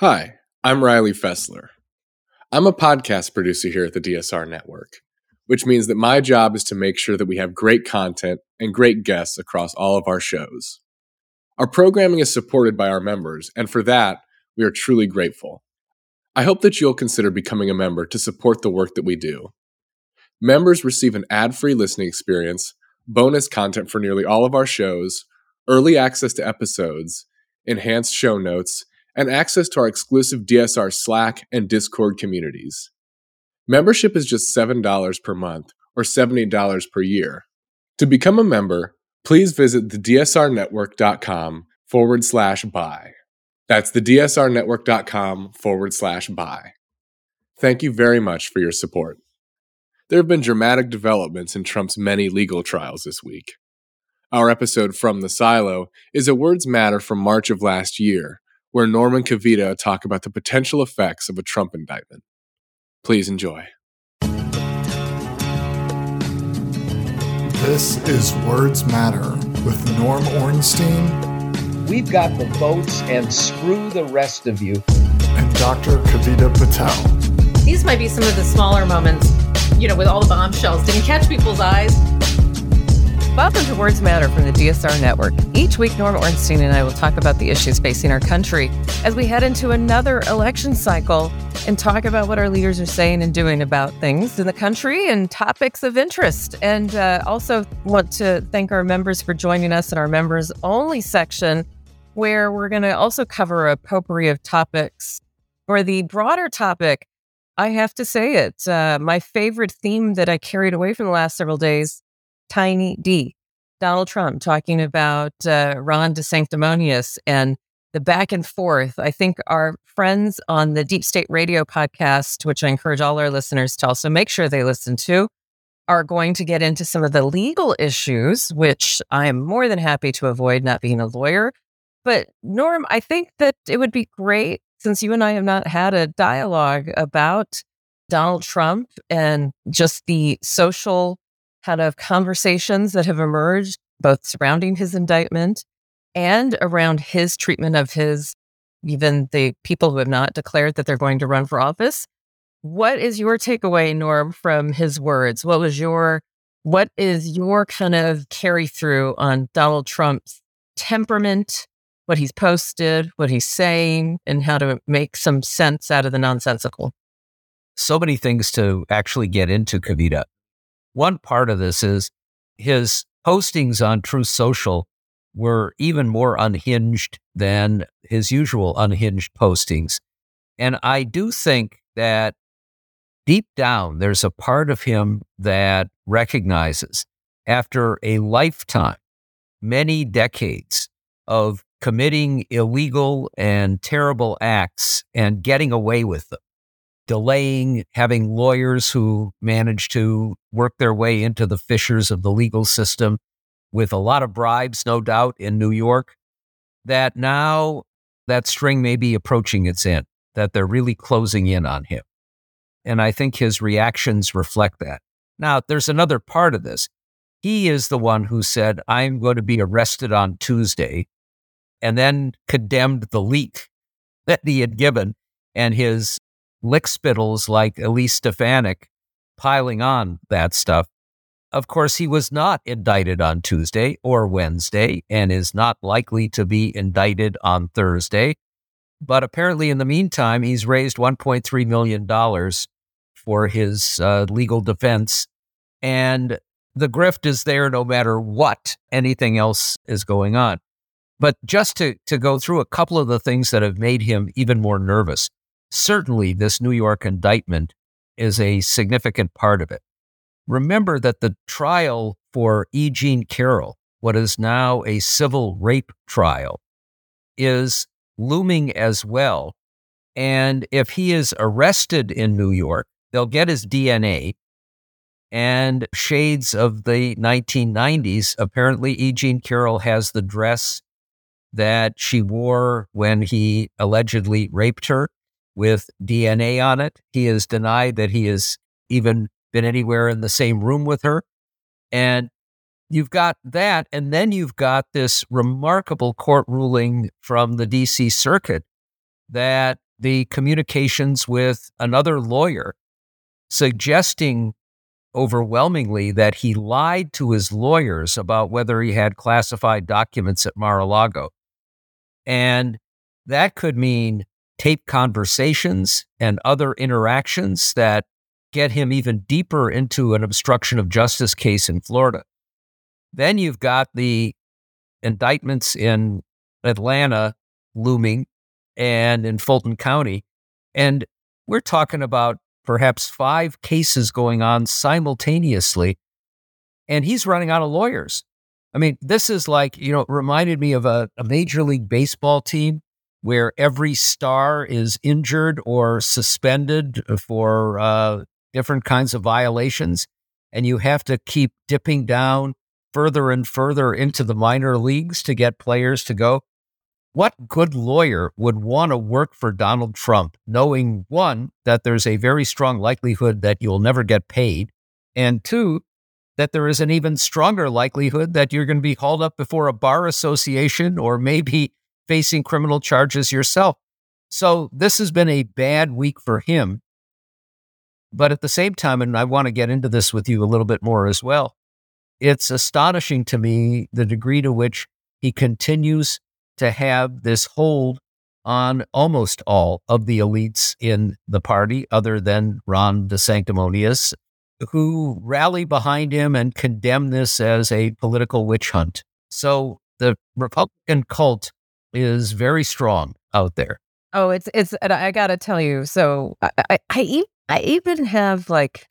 Hi, I'm Riley Fessler. I'm a podcast producer here at the DSR Network, which means that my job is to make sure that we have great content and great guests across all of our shows. Our programming is supported by our members, and for that, we are truly grateful. I hope that you'll consider becoming a member to support the work that we do. Members receive an ad free listening experience, bonus content for nearly all of our shows, early access to episodes, enhanced show notes, and access to our exclusive DSR Slack and Discord communities. Membership is just $7 per month or $70 per year. To become a member, please visit thedsrnetwork.com forward slash buy. That's thedsrnetwork.com forward slash buy. Thank you very much for your support. There have been dramatic developments in Trump's many legal trials this week. Our episode From the Silo is a Words Matter from March of last year, where Norm and Kavita talk about the potential effects of a Trump indictment. Please enjoy. This is Words Matter with Norm Ornstein. We've got the votes and screw the rest of you. And Dr. Kavita Patel. These might be some of the smaller moments, you know, with all the bombshells. Didn't catch people's eyes Welcome to Words Matter from the DSR Network. Each week, Norm Ornstein and I will talk about the issues facing our country as we head into another election cycle and talk about what our leaders are saying and doing about things in the country and topics of interest. And uh, also want to thank our members for joining us in our members only section, where we're going to also cover a potpourri of topics. For the broader topic, I have to say it, uh, my favorite theme that I carried away from the last several days Tiny D. Donald Trump talking about uh, Ron DeSanctimonious and the back and forth. I think our friends on the Deep State Radio podcast, which I encourage all our listeners to also make sure they listen to, are going to get into some of the legal issues, which I am more than happy to avoid not being a lawyer. But Norm, I think that it would be great since you and I have not had a dialogue about Donald Trump and just the social kind of conversations that have emerged, both surrounding his indictment and around his treatment of his, even the people who have not declared that they're going to run for office. What is your takeaway, Norm, from his words? What was your, what is your kind of carry through on Donald Trump's temperament, what he's posted, what he's saying, and how to make some sense out of the nonsensical? So many things to actually get into, Kavita. One part of this is his postings on Truth Social were even more unhinged than his usual unhinged postings. And I do think that deep down, there's a part of him that recognizes after a lifetime, many decades of committing illegal and terrible acts and getting away with them, delaying, having lawyers who manage to work their way into the fissures of the legal system with a lot of bribes, no doubt, in New York, that now that string may be approaching its end, that they're really closing in on him. And I think his reactions reflect that. Now, there's another part of this. He is the one who said, I'm going to be arrested on Tuesday, and then condemned the leak that he had given and his lickspittles like Elise Stefanik piling on that stuff. Of course, he was not indicted on Tuesday or Wednesday and is not likely to be indicted on Thursday. But apparently, in the meantime, he's raised $1.3 million for his uh, legal defense. And the grift is there no matter what anything else is going on. But just to, to go through a couple of the things that have made him even more nervous certainly this New York indictment is a significant part of it. Remember that the trial for E. Jean Carroll, what is now a civil rape trial, is looming as well. And if he is arrested in New York, they'll get his DNA and shades of the 1990s. Apparently, E. Jean Carroll has the dress that she wore when he allegedly raped her with DNA on it. He has denied that he has even been anywhere in the same room with her. And you've got that. And then you've got this remarkable court ruling from the DC Circuit that the communications with another lawyer, suggesting overwhelmingly that he lied to his lawyers about whether he had classified documents at Mar a Lago. And that could mean tape conversations and other interactions that get him even deeper into an obstruction of justice case in Florida. Then you've got the indictments in Atlanta looming and in Fulton County. And we're talking about perhaps five cases going on simultaneously. And he's running out of lawyers. I mean, this is like, you know, reminded me of a, a Major League Baseball team where every star is injured or suspended for uh, different kinds of violations. And you have to keep dipping down further and further into the minor leagues to get players to go. What good lawyer would want to work for Donald Trump, knowing one, that there's a very strong likelihood that you'll never get paid, and two, that there is an even stronger likelihood that you're going to be hauled up before a bar association or maybe facing criminal charges yourself. So this has been a bad week for him. But at the same time, and I want to get into this with you a little bit more as well, it's astonishing to me the degree to which he continues to have this hold on almost all of the elites in the party, other than Ron de Sanctimonious, who rally behind him and condemn this as a political witch hunt. So the Republican cult is very strong out there. Oh, it's it's. I gotta tell you. So I I, I, even have like,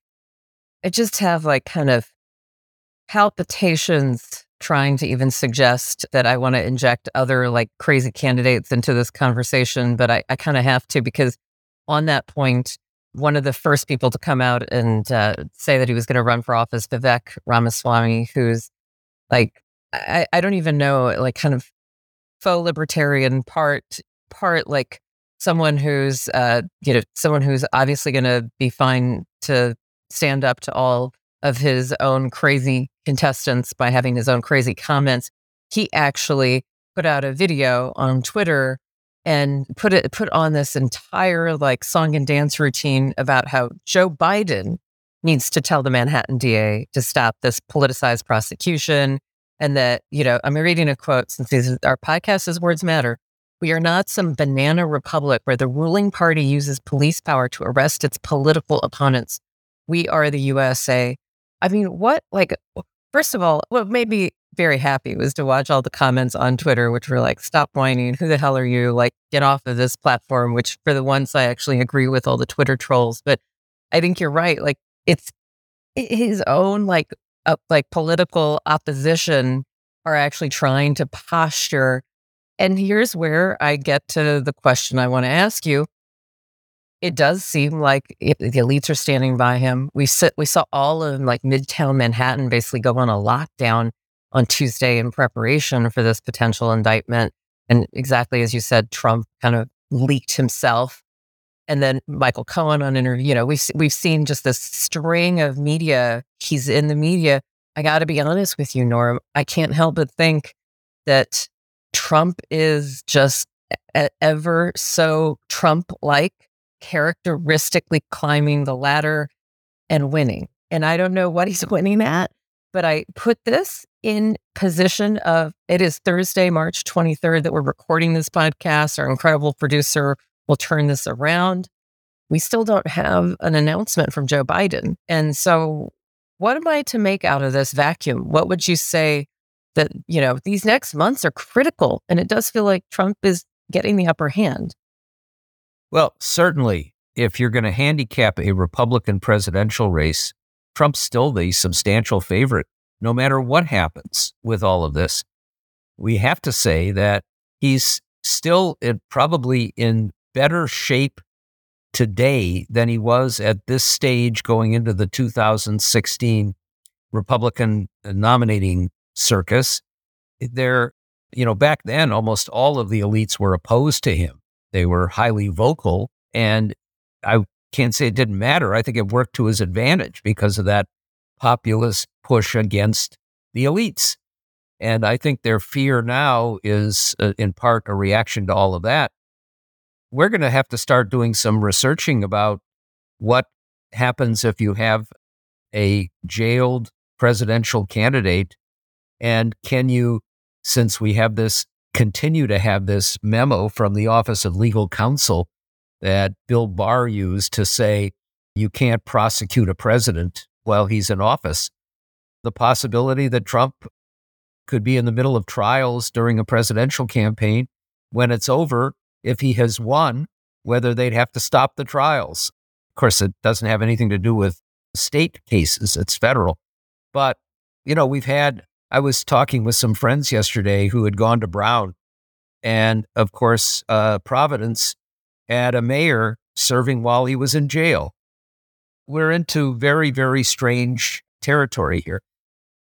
I just have like kind of palpitations trying to even suggest that I want to inject other like crazy candidates into this conversation, but I, I kind of have to because on that point, one of the first people to come out and uh, say that he was going to run for office, Vivek Ramaswamy, who's like, I, I don't even know, like kind of faux libertarian part, part like someone who's, uh, you know, someone who's obviously going to be fine to stand up to all of his own crazy contestants by having his own crazy comments. He actually put out a video on Twitter and put it put on this entire like song and dance routine about how Joe Biden needs to tell the Manhattan DA to stop this politicized prosecution and that, you know, I'm reading a quote since these, our podcast is Words Matter. We are not some banana republic where the ruling party uses police power to arrest its political opponents. We are the USA. I mean, what, like, first of all, what made me very happy was to watch all the comments on Twitter, which were like, stop whining. Who the hell are you? Like, get off of this platform, which for the ones I actually agree with all the Twitter trolls. But I think you're right. Like, it's his own, like, uh, like political opposition are actually trying to posture. And here's where I get to the question I want to ask you it does seem like it, the elites are standing by him. We sit, we saw all of like Midtown Manhattan basically go on a lockdown on Tuesday in preparation for this potential indictment. And exactly as you said, Trump kind of leaked himself. And then Michael Cohen on interview, you know, we've, we've seen just this string of media. He's in the media. I got to be honest with you, Norm. I can't help but think that Trump is just ever so Trump like characteristically climbing the ladder and winning. And I don't know what he's winning at, but I put this in position of it is Thursday, March 23rd that we're recording this podcast. Our incredible producer will turn this around. We still don't have an announcement from Joe Biden. And so, what am I to make out of this vacuum? What would you say that, you know, these next months are critical? And it does feel like Trump is getting the upper hand. Well, certainly, if you're going to handicap a Republican presidential race, Trump's still the substantial favorite, no matter what happens with all of this. We have to say that he's still in, probably in better shape today than he was at this stage going into the 2016 Republican nominating circus. There, you know, back then, almost all of the elites were opposed to him. They were highly vocal. And I can't say it didn't matter. I think it worked to his advantage because of that populist push against the elites. And I think their fear now is uh, in part a reaction to all of that. We're going to have to start doing some researching about what happens if you have a jailed presidential candidate and can you since we have this continue to have this memo from the office of legal counsel that bill barr used to say you can't prosecute a president while he's in office the possibility that trump could be in the middle of trials during a presidential campaign when it's over if he has won whether they'd have to stop the trials of course it doesn't have anything to do with state cases it's federal but you know we've had i was talking with some friends yesterday who had gone to brown and of course uh, providence had a mayor serving while he was in jail we're into very very strange territory here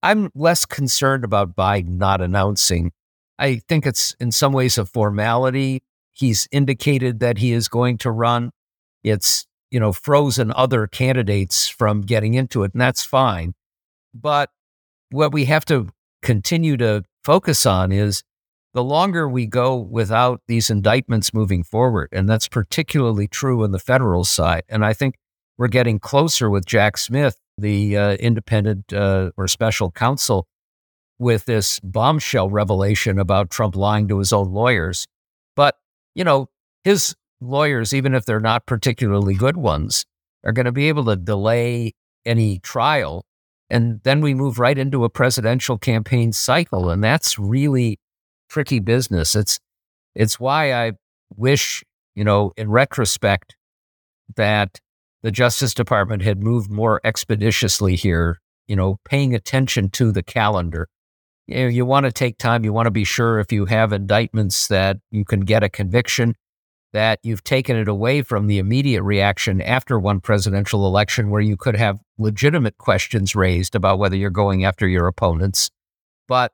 I'm less concerned about Biden not announcing. I think it's in some ways a formality. He's indicated that he is going to run. It's, you know, frozen other candidates from getting into it, and that's fine. But what we have to continue to focus on is the longer we go without these indictments moving forward, and that's particularly true in the federal side. And I think we're getting closer with Jack Smith the uh, independent uh, or special counsel with this bombshell revelation about Trump lying to his own lawyers. But, you know, his lawyers, even if they're not particularly good ones, are going to be able to delay any trial. And then we move right into a presidential campaign cycle. And that's really tricky business. It's, it's why I wish, you know, in retrospect, that the Justice Department had moved more expeditiously here, you know, paying attention to the calendar. You, know, you want to take time. You want to be sure if you have indictments that you can get a conviction, that you've taken it away from the immediate reaction after one presidential election where you could have legitimate questions raised about whether you're going after your opponents. But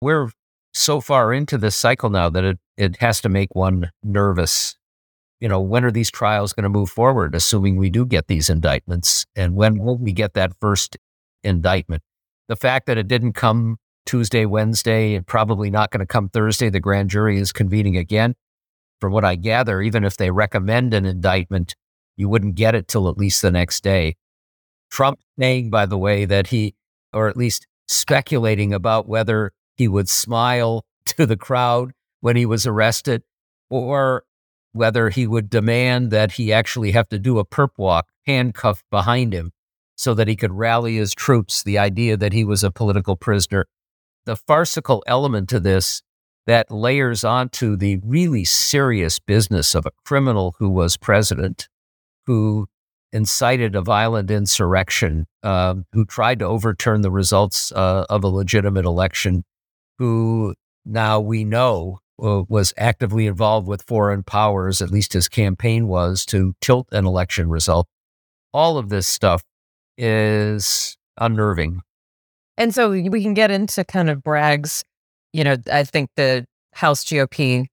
we're so far into this cycle now that it, it has to make one nervous you know, when are these trials going to move forward, assuming we do get these indictments? And when will we get that first indictment? The fact that it didn't come Tuesday, Wednesday, and probably not going to come Thursday, the grand jury is convening again. From what I gather, even if they recommend an indictment, you wouldn't get it till at least the next day. Trump saying, by the way, that he, or at least speculating about whether he would smile to the crowd when he was arrested, or whether he would demand that he actually have to do a perp walk handcuffed behind him so that he could rally his troops, the idea that he was a political prisoner. The farcical element to this that layers onto the really serious business of a criminal who was president, who incited a violent insurrection, uh, who tried to overturn the results uh, of a legitimate election, who now we know uh, was actively involved with foreign powers, at least his campaign was, to tilt an election result. All of this stuff is unnerving. And so we can get into kind of Bragg's, you know, I think the House GOP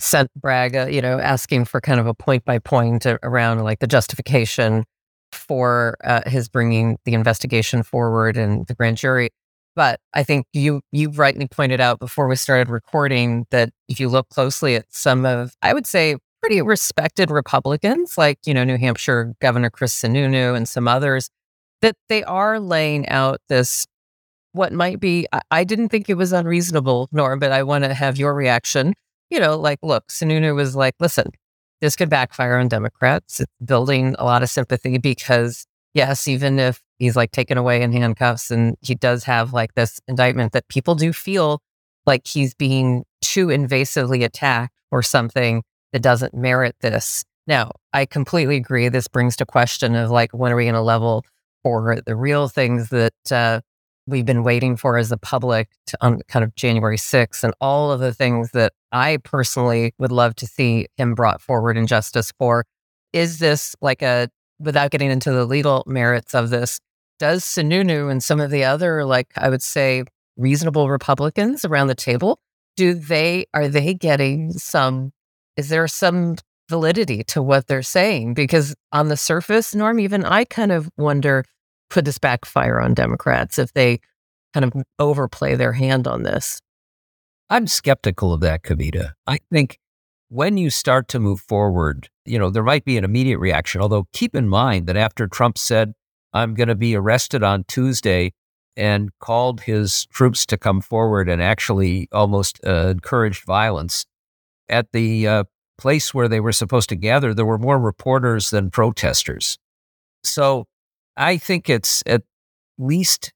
sent Bragg, uh, you know, asking for kind of a point by point around like the justification for uh, his bringing the investigation forward and the grand jury. But I think you you rightly pointed out before we started recording that if you look closely at some of, I would say, pretty respected Republicans, like you know New Hampshire Governor Chris Sununu and some others, that they are laying out this what might be. I, I didn't think it was unreasonable, Norm, but I want to have your reaction. You know, like, look, Sununu was like, listen, this could backfire on Democrats. It's building a lot of sympathy because yes, even if he's like taken away in handcuffs and he does have like this indictment that people do feel like he's being too invasively attacked or something that doesn't merit this. Now, I completely agree. This brings to question of like, when are we going to level for the real things that uh, we've been waiting for as the public to, on kind of January 6th and all of the things that I personally would love to see him brought forward in justice for. Is this like a without getting into the legal merits of this, does Sununu and some of the other, like I would say, reasonable Republicans around the table, do they are they getting some? Is there some validity to what they're saying? Because on the surface, Norm, even I kind of wonder, could this backfire on Democrats if they kind of overplay their hand on this? I'm skeptical of that, Kavita. I think when you start to move forward, you know, there might be an immediate reaction. Although keep in mind that after Trump said, I'm going to be arrested on Tuesday and called his troops to come forward and actually almost uh, encouraged violence at the uh, place where they were supposed to gather, there were more reporters than protesters. So I think it's at least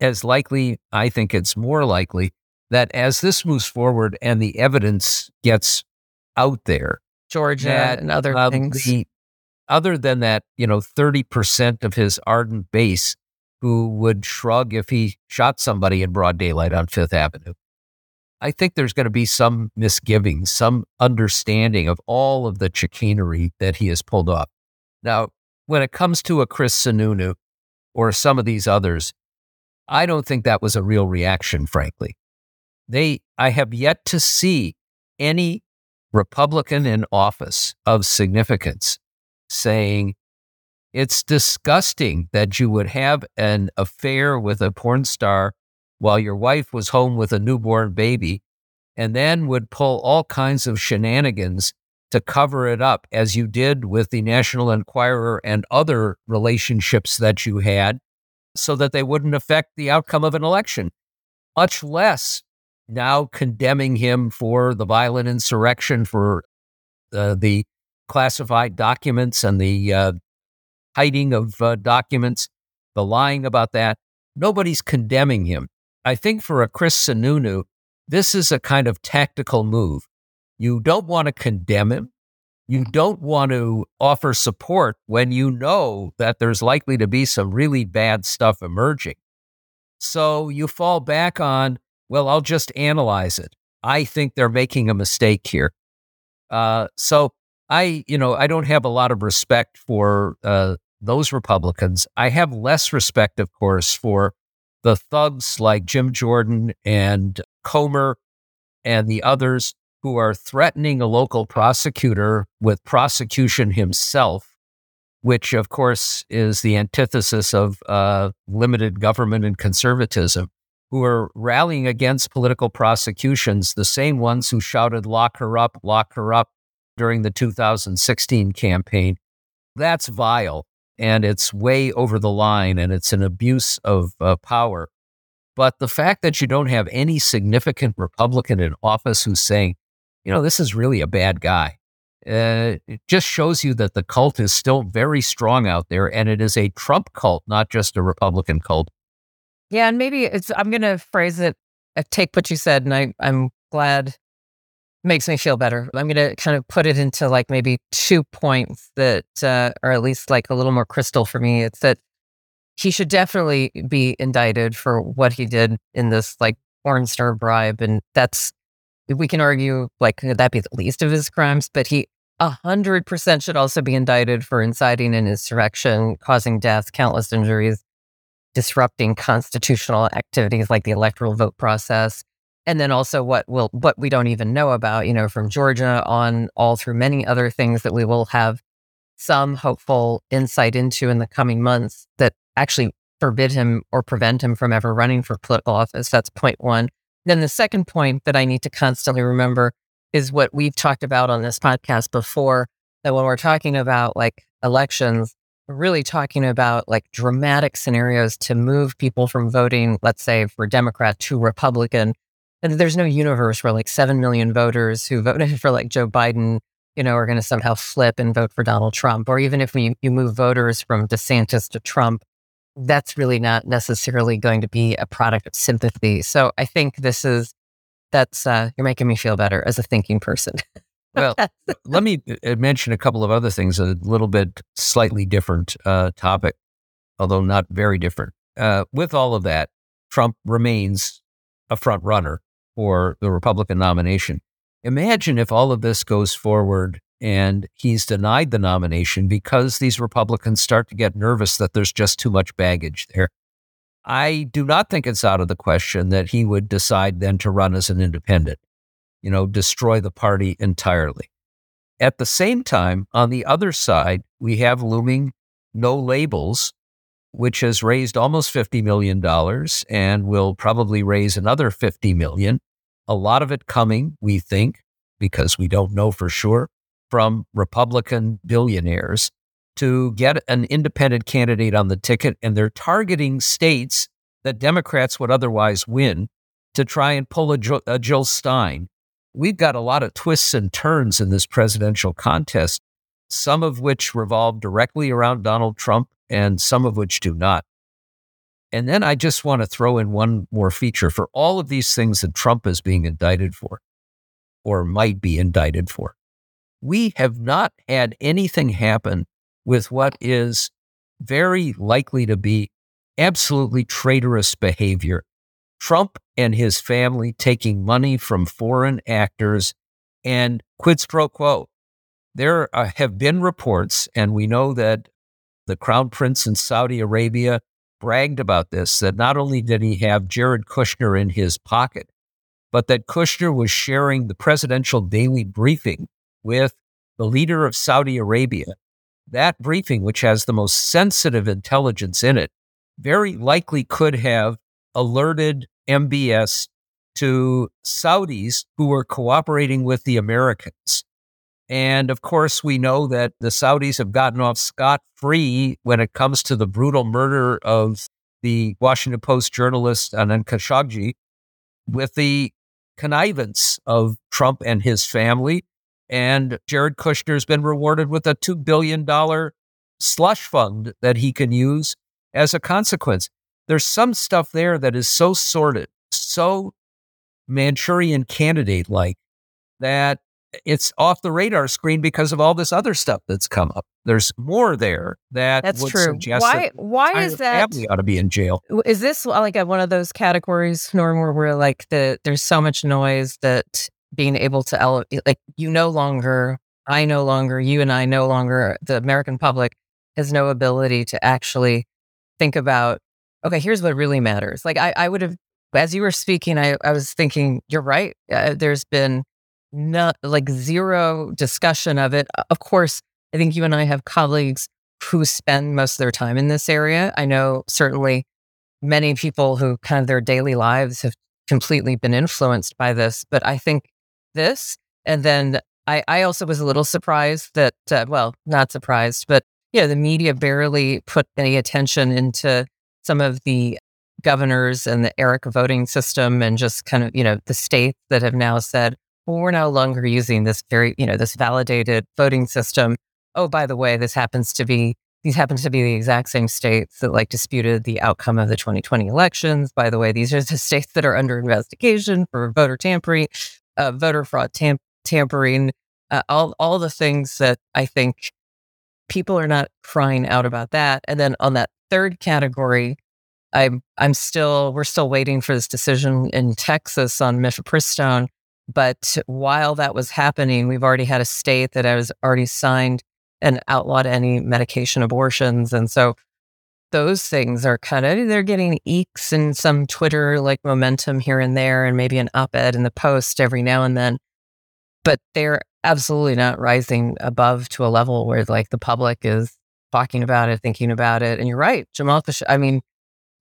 as likely, I think it's more likely that as this moves forward and the evidence gets out there, Georgia that, and other um, things. the- other than that, you know, 30% of his ardent base who would shrug if he shot somebody in broad daylight on Fifth Avenue. I think there's going to be some misgivings, some understanding of all of the chicanery that he has pulled off. Now, when it comes to a Chris Sununu or some of these others, I don't think that was a real reaction, frankly. They, I have yet to see any Republican in office of significance saying, it's disgusting that you would have an affair with a porn star while your wife was home with a newborn baby and then would pull all kinds of shenanigans to cover it up, as you did with the National Enquirer and other relationships that you had, so that they wouldn't affect the outcome of an election, much less now condemning him for the violent insurrection, for uh, the classified documents and the uh, hiding of uh, documents, the lying about that. Nobody's condemning him. I think for a Chris Sununu, this is a kind of tactical move. You don't want to condemn him. You don't want to offer support when you know that there's likely to be some really bad stuff emerging. So you fall back on, well, I'll just analyze it. I think they're making a mistake here. Uh, so I, you know, I don't have a lot of respect for uh, those Republicans. I have less respect, of course, for the thugs like Jim Jordan and Comer and the others who are threatening a local prosecutor with prosecution himself, which, of course, is the antithesis of uh, limited government and conservatism, who are rallying against political prosecutions, the same ones who shouted, lock her up, lock her up during the 2016 campaign. That's vile and it's way over the line and it's an abuse of uh, power. But the fact that you don't have any significant Republican in office who's saying, you know, this is really a bad guy, uh, it just shows you that the cult is still very strong out there and it is a Trump cult, not just a Republican cult. Yeah, and maybe it's. I'm going to phrase it. uh, Take what you said, and I, I'm glad. Makes me feel better. I'm going to kind of put it into like maybe two points that uh, are at least like a little more crystal for me. It's that he should definitely be indicted for what he did in this like porn star bribe, and that's we can argue like could that be the least of his crimes, but he a hundred percent should also be indicted for inciting an insurrection, causing death, countless injuries, disrupting constitutional activities like the electoral vote process. And then also what will what we don't even know about, you know, from Georgia on all through many other things that we will have some hopeful insight into in the coming months that actually forbid him or prevent him from ever running for political office. That's point one. Then the second point that I need to constantly remember is what we've talked about on this podcast before that when we're talking about like elections, we're really talking about like dramatic scenarios to move people from voting, let's say for Democrat to Republican. And there's no universe where like 7 million voters who voted for like Joe Biden, you know, are going to somehow flip and vote for Donald Trump. Or even if we, you move voters from DeSantis to Trump, that's really not necessarily going to be a product of sympathy. So I think this is, that's, uh, you're making me feel better as a thinking person. Well, let me uh, mention a couple of other things, a little bit slightly different uh, topic, although not very different. Uh, with all of that, Trump remains a front runner for the Republican nomination. Imagine if all of this goes forward and he's denied the nomination because these Republicans start to get nervous that there's just too much baggage there. I do not think it's out of the question that he would decide then to run as an independent, you know, destroy the party entirely. At the same time, on the other side, we have looming no labels, which has raised almost $50 million and will probably raise another 50 million. A lot of it coming, we think, because we don't know for sure, from Republican billionaires to get an independent candidate on the ticket. And they're targeting states that Democrats would otherwise win to try and pull a, a Jill Stein. We've got a lot of twists and turns in this presidential contest, some of which revolve directly around Donald Trump and some of which do not. And then I just want to throw in one more feature for all of these things that Trump is being indicted for or might be indicted for. We have not had anything happen with what is very likely to be absolutely traitorous behavior. Trump and his family taking money from foreign actors and quid pro quo. There uh, have been reports, and we know that the crown prince in Saudi Arabia bragged about this that not only did he have Jared Kushner in his pocket, but that Kushner was sharing the presidential daily briefing with the leader of Saudi Arabia. That briefing, which has the most sensitive intelligence in it, very likely could have alerted MBS to Saudis who were cooperating with the Americans. And of course, we know that the Saudis have gotten off scot free when it comes to the brutal murder of the Washington Post journalist Anand Khashoggi with the connivance of Trump and his family. And Jared Kushner's been rewarded with a $2 billion slush fund that he can use as a consequence. There's some stuff there that is so sordid, so Manchurian candidate like that it's off the radar screen because of all this other stuff that's come up. There's more there that That's true. Why? that Why is that? family ought to be in jail. Is this like a, one of those categories, Norm, where we're like the there's so much noise that being able to ele- like you no longer, I no longer, you and I no longer, the American public has no ability to actually think about. Okay, here's what really matters. Like I, I would have, as you were speaking, I, I was thinking, you're right. Uh, there's been not like zero discussion of it. Of course, I think you and I have colleagues who spend most of their time in this area. I know certainly many people who kind of their daily lives have completely been influenced by this, but I think this, and then I, I also was a little surprised that, uh, well, not surprised, but you know, the media barely put any attention into some of the governors and the ERIC voting system and just kind of, you know, the states that have now said, well, we're no longer using this very, you know, this validated voting system. Oh, by the way, this happens to be these happen to be the exact same states that like disputed the outcome of the 2020 elections. By the way, these are the states that are under investigation for voter tampering, uh, voter fraud, tam- tampering, uh, all all the things that I think people are not crying out about that. And then on that third category, I'm I'm still we're still waiting for this decision in Texas on mifepristone. But while that was happening, we've already had a state that has already signed and outlawed any medication abortions. And so those things are kind of, they're getting eeks and some Twitter like momentum here and there, and maybe an op ed in the post every now and then. But they're absolutely not rising above to a level where like the public is talking about it, thinking about it. And you're right, Jamal. I mean,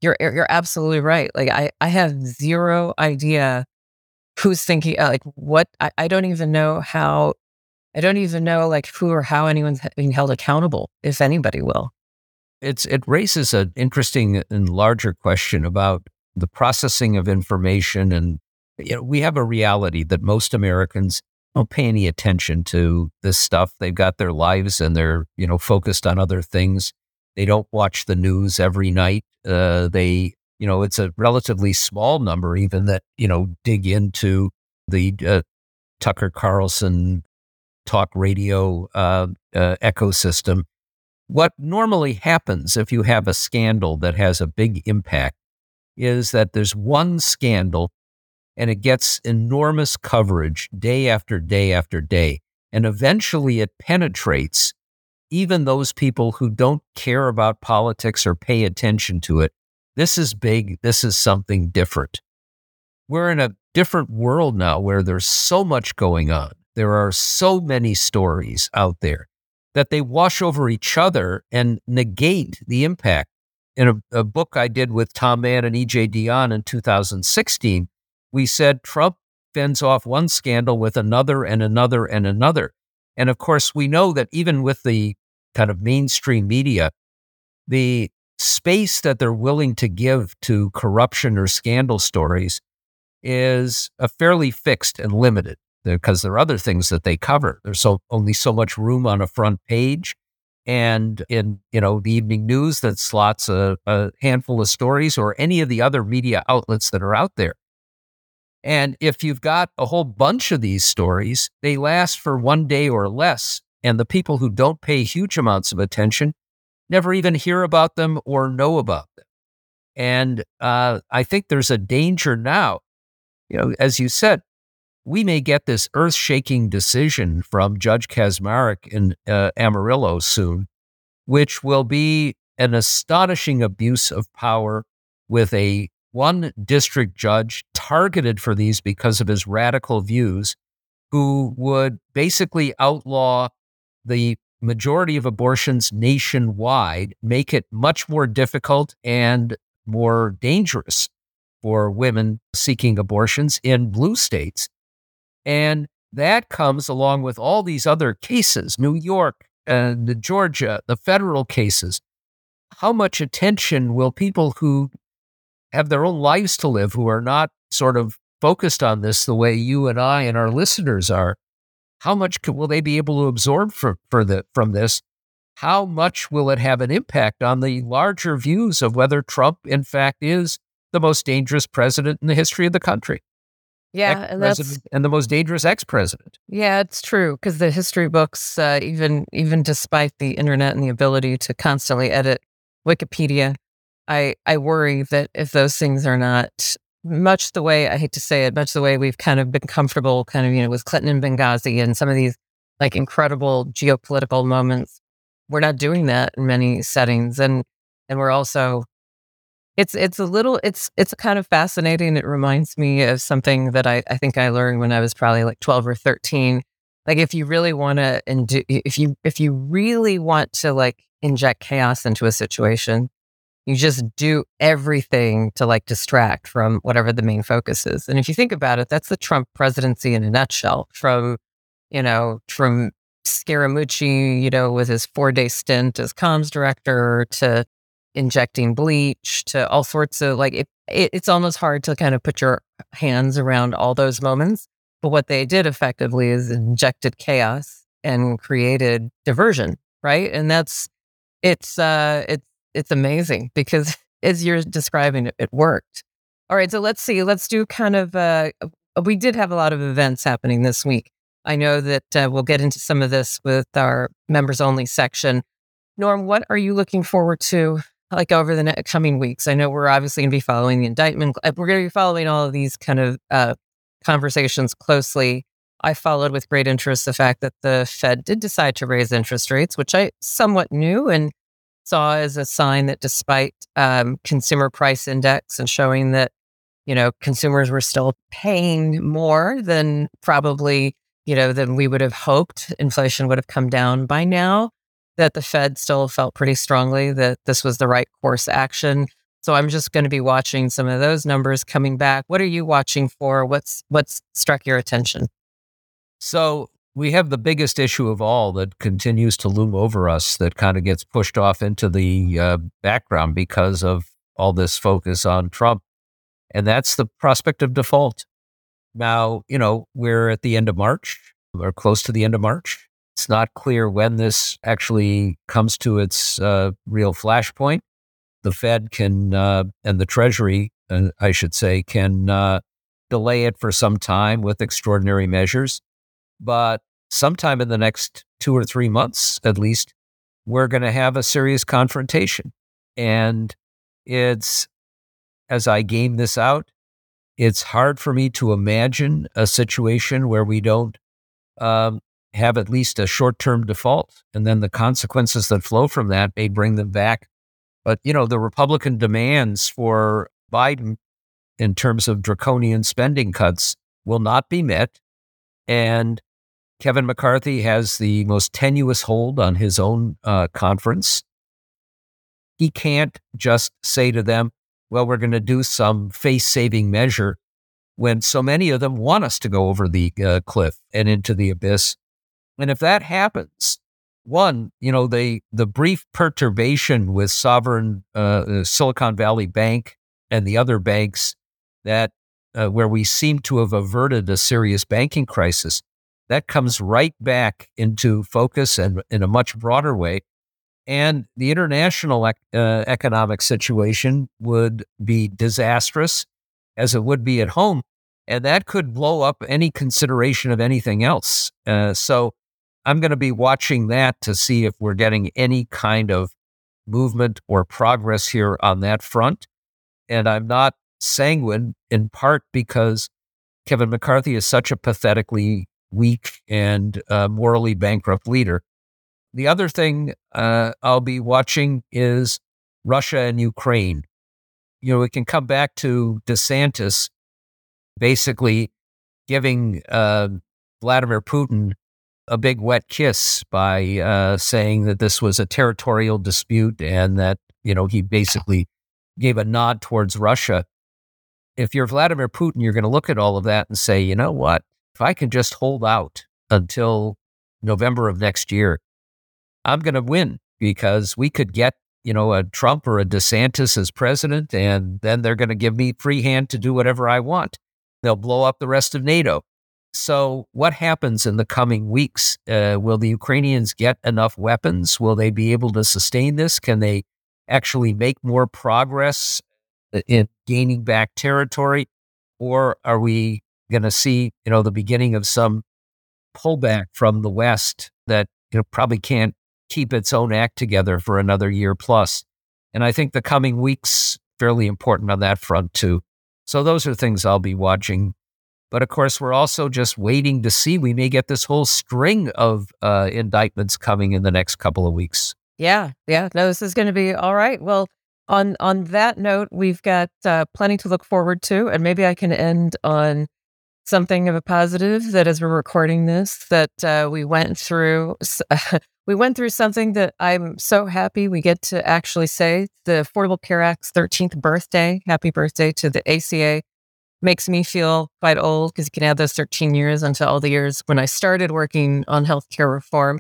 you're you're absolutely right. Like I I have zero idea who's thinking uh, like what I, I don't even know how I don't even know like who or how anyone's being held accountable, if anybody will. It's it raises an interesting and larger question about the processing of information, and you know, we have a reality that most Americans don't pay any attention to this stuff. They've got their lives and they're you know focused on other things. They don't watch the news every night. Uh, they you know, it's a relatively small number, even that, you know, dig into the uh, Tucker Carlson talk radio uh, uh, ecosystem. What normally happens if you have a scandal that has a big impact is that there's one scandal and it gets enormous coverage day after day after day. And eventually it penetrates even those people who don't care about politics or pay attention to it this is big. This is something different. We're in a different world now where there's so much going on. There are so many stories out there that they wash over each other and negate the impact. In a, a book I did with Tom Mann and EJ Dionne in 2016, we said Trump fends off one scandal with another and another and another. And of course, we know that even with the kind of mainstream media, the space that they're willing to give to corruption or scandal stories is a fairly fixed and limited because there are other things that they cover. There's so only so much room on a front page. And in you know the evening news that slots a, a handful of stories or any of the other media outlets that are out there. And if you've got a whole bunch of these stories, they last for one day or less. And the people who don't pay huge amounts of attention never even hear about them or know about them. And uh, I think there's a danger now. You know, as you said, we may get this earth shaking decision from Judge Kacsmaryk in uh, Amarillo soon, which will be an astonishing abuse of power with a one district judge targeted for these because of his radical views, who would basically outlaw the majority of abortions nationwide, make it much more difficult and more dangerous for women seeking abortions in blue states. And that comes along with all these other cases, New York uh, and Georgia, the federal cases. How much attention will people who have their own lives to live, who are not sort of focused on this the way you and I and our listeners are, how much will they be able to absorb for, for the, from this? How much will it have an impact on the larger views of whether Trump, in fact, is the most dangerous president in the history of the country? Yeah, and that's and the most dangerous ex-president. Yeah, it's true because the history books, uh, even even despite the internet and the ability to constantly edit Wikipedia, I I worry that if those things are not much the way I hate to say it, much the way we've kind of been comfortable, kind of you know, with Clinton and Benghazi and some of these like incredible geopolitical moments, we're not doing that in many settings, and and we're also it's it's a little it's it's kind of fascinating. It reminds me of something that I, I think I learned when I was probably like 12 or 13. Like if you really want to and if you if you really want to like inject chaos into a situation, you just do everything to like distract from whatever the main focus is. And if you think about it, that's the Trump presidency in a nutshell. From, you know, from Scaramucci, you know, with his four day stint as comms director to injecting bleach to all sorts of like it, it, it's almost hard to kind of put your hands around all those moments but what they did effectively is injected chaos and created diversion right? And that's it's uh it's it's amazing because as you're describing it, it worked. All right so let's see let's do kind of uh we did have a lot of events happening this week. I know that uh, we'll get into some of this with our members only section. Norm what are you looking forward to like over the next coming weeks? I know we're obviously going to be following the indictment. We're going to be following all of these kind of uh, conversations closely. I followed with great interest the fact that the Fed did decide to raise interest rates, which I somewhat knew and saw as a sign that despite um, consumer price index and showing that you know consumers were still paying more than probably you know than we would have hoped, inflation would have come down by now that the Fed still felt pretty strongly that this was the right course action. So I'm just going to be watching some of those numbers coming back. What are you watching for? What's what's struck your attention? So we have the biggest issue of all that continues to loom over us that kind of gets pushed off into the uh, background because of all this focus on Trump, and that's the prospect of default. Now, you know, we're at the end of March or close to the end of March. It's not clear when this actually comes to its uh, real flashpoint. The Fed can, uh, and the Treasury, uh, I should say, can uh, delay it for some time with extraordinary measures. But sometime in the next two or three months, at least, we're going to have a serious confrontation. And it's, as I game this out, it's hard for me to imagine a situation where we don't um, have at least a short term default. And then the consequences that flow from that may bring them back. But, you know, the Republican demands for Biden in terms of draconian spending cuts will not be met. And Kevin McCarthy has the most tenuous hold on his own uh, conference. He can't just say to them, well, we're going to do some face saving measure when so many of them want us to go over the uh, cliff and into the abyss. And if that happens, one, you know, the the brief perturbation with sovereign uh, Silicon Valley Bank and the other banks that uh, where we seem to have averted a serious banking crisis, that comes right back into focus and in a much broader way. And the international ec- uh, economic situation would be disastrous, as it would be at home, and that could blow up any consideration of anything else. Uh, so I'm going to be watching that to see if we're getting any kind of movement or progress here on that front. And I'm not sanguine in part because Kevin McCarthy is such a pathetically weak and uh, morally bankrupt leader. The other thing uh, I'll be watching is Russia and Ukraine. You know, we can come back to DeSantis basically giving uh, Vladimir Putin a big wet kiss by uh, saying that this was a territorial dispute and that, you know, he basically gave a nod towards Russia. If you're Vladimir Putin, you're going to look at all of that and say, you know what? If I can just hold out until November of next year, I'm going to win because we could get, you know, a Trump or a DeSantis as president, and then they're going to give me free hand to do whatever I want. They'll blow up the rest of NATO. So, what happens in the coming weeks? Uh, will the Ukrainians get enough weapons? Will they be able to sustain this? Can they actually make more progress in gaining back territory? Or are we going to see, you know, the beginning of some pullback from the West that you know probably can't keep its own act together for another year plus? And I think the coming weeks fairly important on that front too. So those are things I'll be watching but of course, we're also just waiting to see. We may get this whole string of uh, indictments coming in the next couple of weeks. Yeah, yeah. No, this is going to be all right. Well, on on that note, we've got uh, plenty to look forward to, and maybe I can end on something of a positive. That as we're recording this, that uh, we went through. we went through something that I'm so happy we get to actually say the Affordable Care Act's 13th birthday. Happy birthday to the ACA makes me feel quite old because you can add those 13 years onto all the years when I started working on healthcare reform.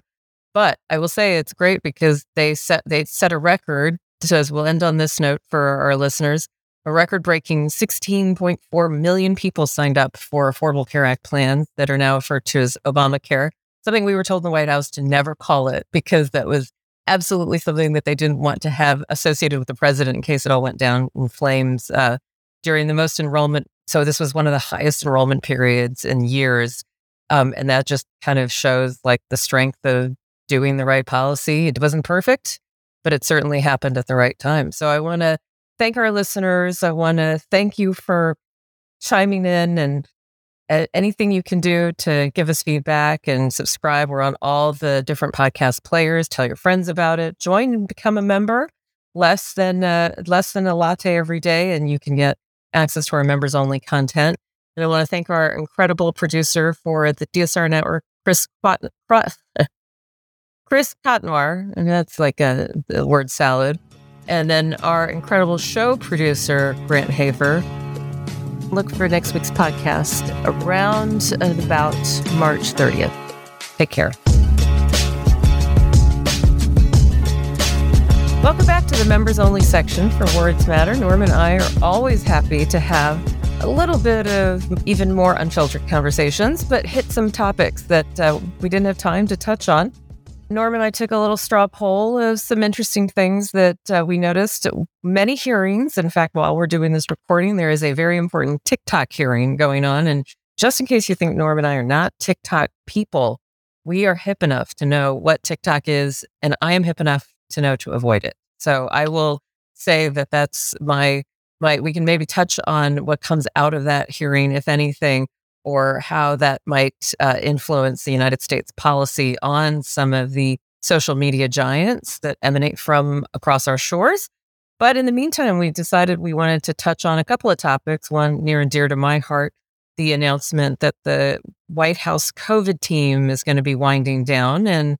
But I will say it's great because they set they set a record. Says we'll end on this note for our listeners. A record breaking 16.4 million people signed up for Affordable Care Act plans that are now referred to as Obamacare. Something we were told in the White House to never call it because that was absolutely something that they didn't want to have associated with the president in case it all went down in flames uh, during the most enrollment so this was one of the highest enrollment periods in years. Um, and that just kind of shows like the strength of doing the right policy. It wasn't perfect, but it certainly happened at the right time. So I want to thank our listeners. I want to thank you for chiming in and uh, anything you can do to give us feedback and subscribe. We're on all the different podcast players. Tell your friends about it. Join and become a member. Less than uh, less than a latte every day, and you can get access to our members only content. And I want to thank our incredible producer for the DSR network, Chris Chris Cotnoir, and that's like a, a, word salad. And then our incredible show producer, Grant Hafer. Look for next week's podcast around about March 30th. Take care. Welcome back to the members only section for Words Matter. Norm and I are always happy to have a little bit of even more unfiltered conversations, but hit some topics that uh, we didn't have time to touch on. Norm and I took a little straw poll of some interesting things that uh, we noticed. Many hearings. In fact, while we're doing this recording, there is a very important TikTok hearing going on. And just in case you think Norm and I are not TikTok people, we are hip enough to know what TikTok is, and I am hip enough to know to avoid it. So I will say that that's my my we can maybe touch on what comes out of that hearing if anything or how that might uh, influence the United States policy on some of the social media giants that emanate from across our shores. But in the meantime, we decided we wanted to touch on a couple of topics, one near and dear to my heart the announcement that the White House COVID team is going to be winding down. And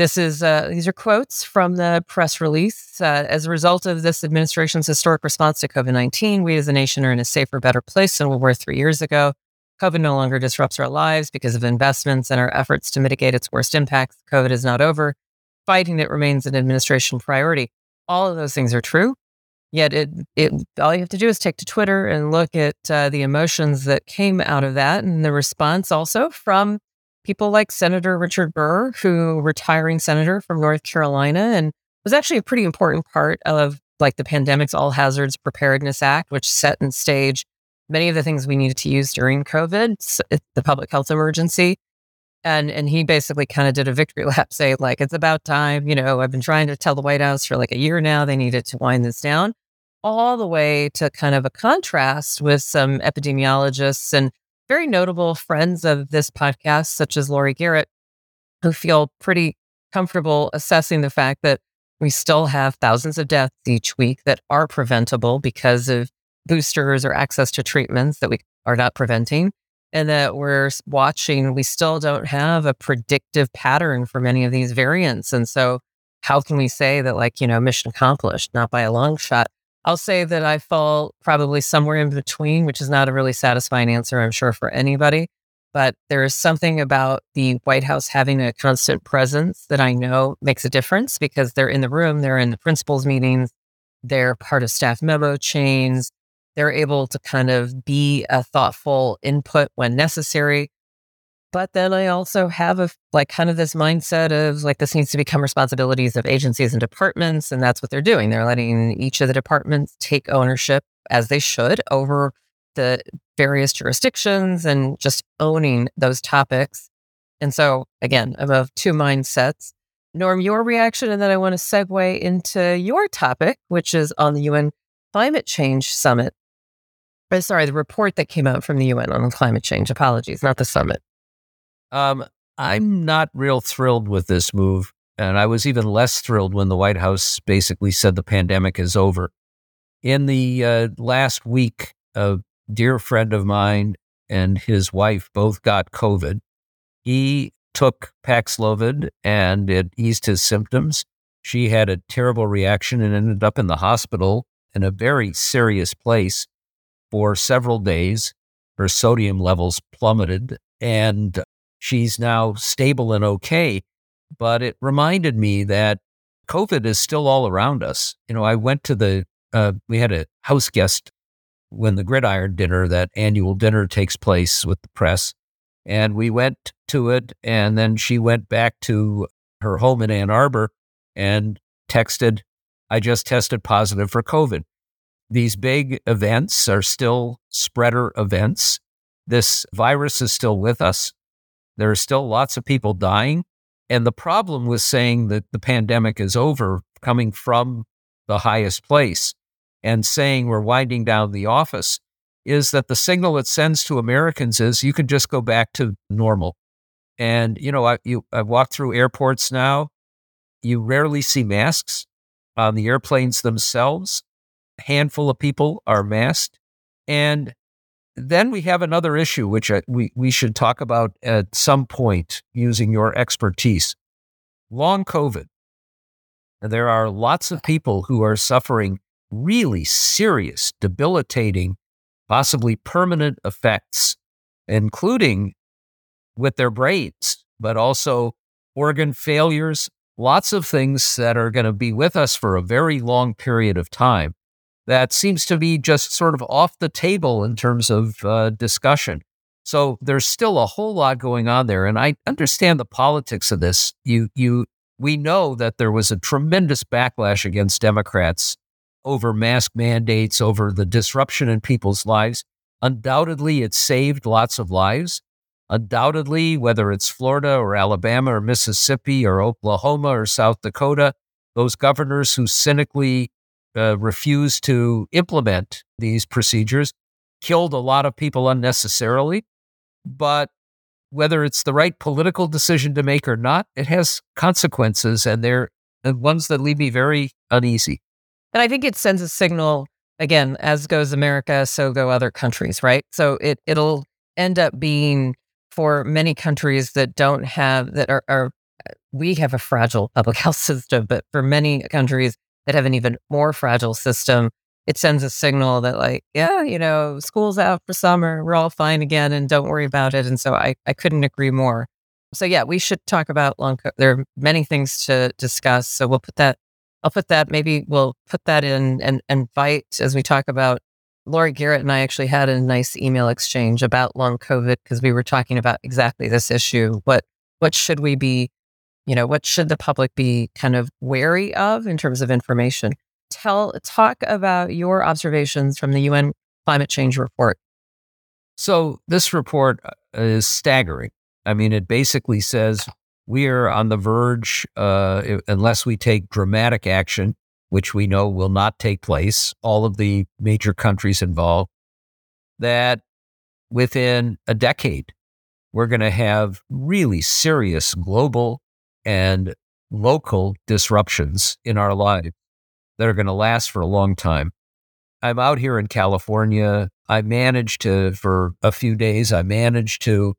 This is uh, these are quotes from the press release. Uh, as a result of this administration's historic response to COVID nineteen, we as a nation are in a safer, better place than we were three years ago. COVID no longer disrupts our lives because of investments and our efforts to mitigate its worst impacts. COVID is not over. Fighting it remains an administration priority. All of those things are true. Yet it, it all you have to do is take to Twitter and look at uh, the emotions that came out of that and the response also from people like Senator Richard Burr, who retiring senator from North Carolina and was actually a pretty important part of like the Pandemics All Hazards Preparedness Act, which set in stage many of the things we needed to use during COVID, eh, the public health emergency. And and he basically kind of did a victory lap, saying like it's about time. You know, I've been trying to tell the White House for like a year now they needed to wind this down. All the way to kind of a contrast with some epidemiologists and very notable friends of this podcast, such as Laurie Garrett, who feel pretty comfortable assessing the fact that we still have thousands of deaths each week that are preventable because of boosters or access to treatments that we are not preventing and that we're watching we still don't have a predictive pattern for many of these variants. And so how can we say that like you know mission accomplished? Not by a long shot i'll say that i fall probably somewhere in between which is not a really satisfying answer i'm sure for anybody but there is something about the white house having a constant presence that i know makes a difference because they're in the room they're in the principals meetings they're part of staff memo chains they're able to kind of be a thoughtful input when necessary. But then I also have a like kind of this mindset of like this needs to become responsibilities of agencies and departments. And that's what they're doing. They're letting each of the departments take ownership as they should over the various jurisdictions and just owning those topics. And so again, I'm of two mindsets. Norm, your reaction, and then I want to segue into your topic, which is on the UN Climate Change Summit or sorry, the report that came out from the UN on climate change. Apologies, not the summit. Um, I'm not real thrilled with this move. And I was even less thrilled when the White House basically said the pandemic is over. In the uh, last week, a dear friend of mine and his wife both got COVID. He took Paxlovid and it eased his symptoms. She had a terrible reaction and ended up in the hospital in a very serious place for several days. Her sodium levels plummeted and she's now stable and okay. But it reminded me that COVID is still all around us. You know, I went to the, uh, we had a house guest when the gridiron dinner, that annual dinner takes place with the press. And we went to it. And then she went back to her home in Ann Arbor and texted, I just tested positive for COVID. These big events are still spreader events. This virus is still with us. There are still lots of people dying. And the problem with saying that the pandemic is over coming from the highest place and saying we're winding down the office is that the signal it sends to Americans is you can just go back to normal. And, you know, I, you, I walk through airports now. You rarely see masks on the airplanes themselves A handful of people are masked. And then we have another issue, which I, we, we should talk about at some point using your expertise. Long COVID. There are lots of people who are suffering really serious, debilitating, possibly permanent effects, including with their brains, but also organ failures, lots of things that are going to be with us for a very long period of time that seems to be just sort of off the table in terms of uh, discussion. So there's still a whole lot going on there, and I understand the politics of this. You, you, we know that there was a tremendous backlash against Democrats over mask mandates, over the disruption in people's lives. Undoubtedly, it saved lots of lives. Undoubtedly, whether it's Florida or Alabama or Mississippi or Oklahoma or South Dakota, those governors who cynically uh, refused to implement these procedures, killed a lot of people unnecessarily. But whether it's the right political decision to make or not, it has consequences, and they're the ones that leave me very uneasy. And I think it sends a signal again, as goes America, so go other countries, right? So it it'll end up being for many countries that don't have that are, are we have a fragile public health system, but for many countries that have an even more fragile system, it sends a signal that like, yeah, you know, school's out for summer, we're all fine again, and don't worry about it. And so I, I couldn't agree more. So yeah, we should talk about long. There are many things to discuss. So we'll put that. I'll put that. Maybe we'll put that in and invite as we talk about. Laurie Garrett and I actually had a nice email exchange about long COVID because we were talking about exactly this issue. What what should we be, you know, what should the public be kind of wary of in terms of information? Tell talk about your observations from the UN climate change report. So this report uh, is staggering. I mean, it basically says we are on the verge, uh, unless we take dramatic action, which we know will not take place, all of the major countries involved, that within a decade, we're going to have really serious global and local disruptions in our lives that are going to last for a long time. I'm out here in California. I managed to, for a few days, I managed to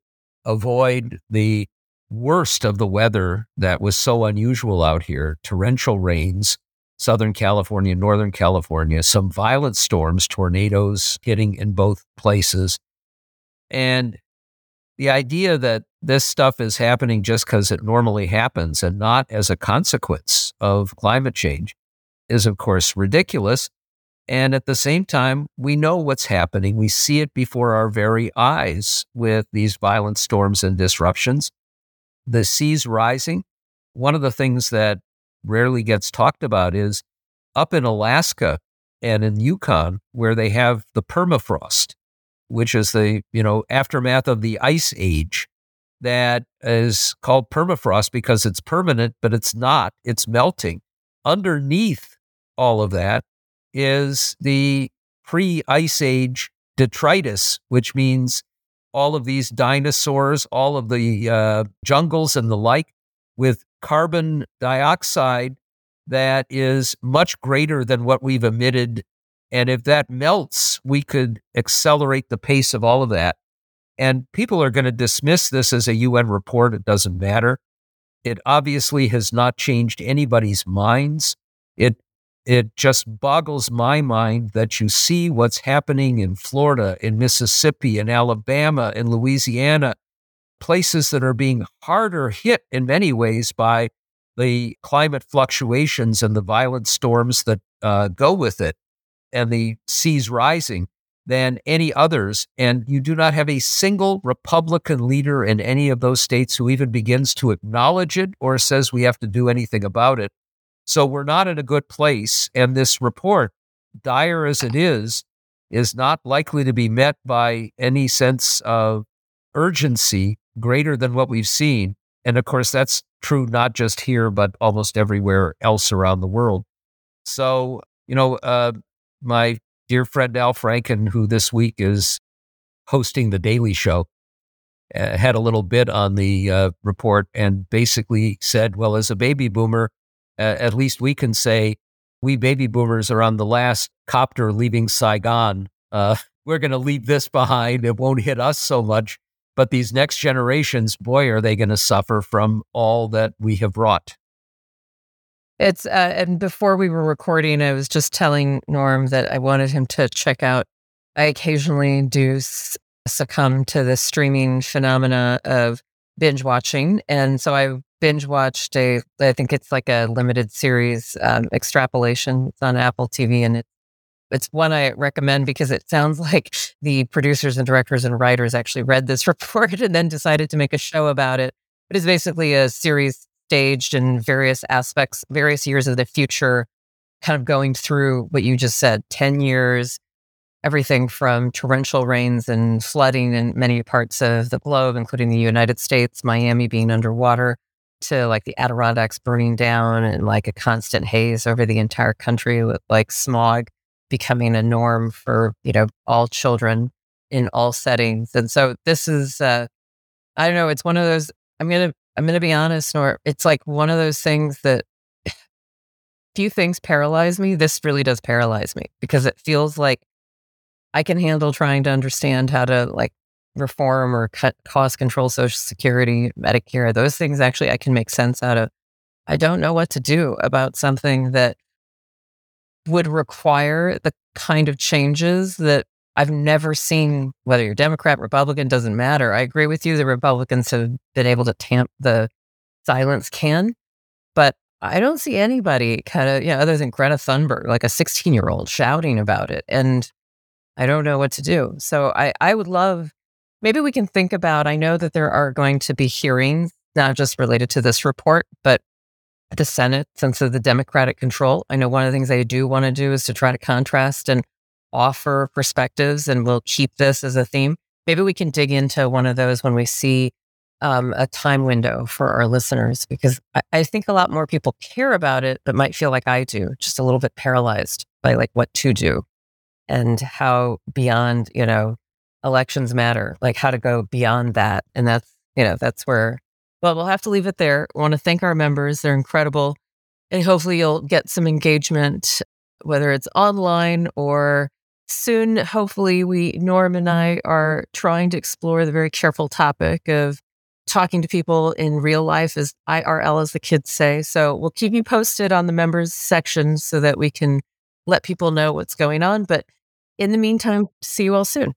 avoid the worst of the weather that was so unusual out here torrential rains, Southern California, Northern California, some violent storms, tornadoes hitting in both places. And the idea that this stuff is happening just because it normally happens and not as a consequence of climate change is, of course, ridiculous. And at the same time, we know what's happening. We see it before our very eyes with these violent storms and disruptions. The seas rising. One of the things that rarely gets talked about is up in Alaska and in Yukon, where they have the permafrost, which is the you know aftermath of the ice age that is called permafrost because it's permanent, but it's not. It's melting. Underneath all of that is the pre ice age detritus, which means all of these dinosaurs, all of the uh, jungles and the like, with carbon dioxide that is much greater than what we've emitted. And if that melts, we could accelerate the pace of all of that. And people are going to dismiss this as a UN report. It doesn't matter. It obviously has not changed anybody's minds. It it just boggles my mind that you see what's happening in Florida, in Mississippi, in Alabama, in Louisiana, places that are being harder hit in many ways by the climate fluctuations and the violent storms that uh, go with it and the seas rising than any others. And you do not have a single Republican leader in any of those states who even begins to acknowledge it or says we have to do anything about it. So we're not in a good place. And this report, dire as it is, is not likely to be met by any sense of urgency greater than what we've seen. And of course, that's true not just here, but almost everywhere else around the world. So, you know, uh, my dear friend Al Franken, who this week is hosting The Daily Show, uh, had a little bit on the uh, report and basically said, well, as a baby boomer, uh, at least we can say we baby boomers are on the last copter leaving Saigon. Uh, we're going to leave this behind. It won't hit us so much. But these next generations, boy, are they going to suffer from all that we have wrought. It's uh, and before we were recording, I was just telling Norm that I wanted him to check out. I occasionally do succumb to the streaming phenomena of binge watching, and so I binge watched a, I think it's like a limited series um, extrapolation. It's on Apple TV and it, it's one I recommend because it sounds like the producers and directors and writers actually read this report and then decided to make a show about it. But It is basically a series staged in various aspects, various years of the future, kind of going through what you just said 10 years, everything from torrential rains and flooding in many parts of the globe, including the United States, Miami being underwater, to like the Adirondacks burning down and like a constant haze over the entire country with like smog becoming a norm for, you know, all children in all settings. And so this is uh I don't know, it's one of those I'm going to I'm going to be honest or it's like one of those things that few things paralyze me. This really does paralyze me because it feels like I can handle trying to understand how to like reform or cut cost control Social Security, Medicare, those things actually I can make sense out of. I don't know what to do about something that would require the kind of changes that I've never seen, whether you're Democrat, Republican, doesn't matter. I agree with you. The Republicans have been able to tamp the silence can, but I don't see anybody kind of, you know, other than Greta Thunberg, like a 16 year old shouting about it. And I don't know what to do. So I, I would love, maybe we can think about, I know that there are going to be hearings, not just related to this report, but the Senate, since of the Democratic control. I know one of the things I do want to do is to try to contrast and offer perspectives, and we'll keep this as a theme. Maybe we can dig into one of those when we see um, a time window for our listeners, because I, I think a lot more people care about it, but might feel like I do, just a little bit paralyzed by like what to do and how beyond, you know, elections matter, like how to go beyond that. And that's, you know, that's where well, we'll have to leave it there. I want to thank our members. They're incredible. And hopefully you'll get some engagement, whether it's online or soon. Hopefully, we, Norm and I, are trying to explore the very careful topic of talking to people in real life, as IRL, as the kids say. So we'll keep you posted on the members section so that we can let people know what's going on. But in the meantime, see you all soon.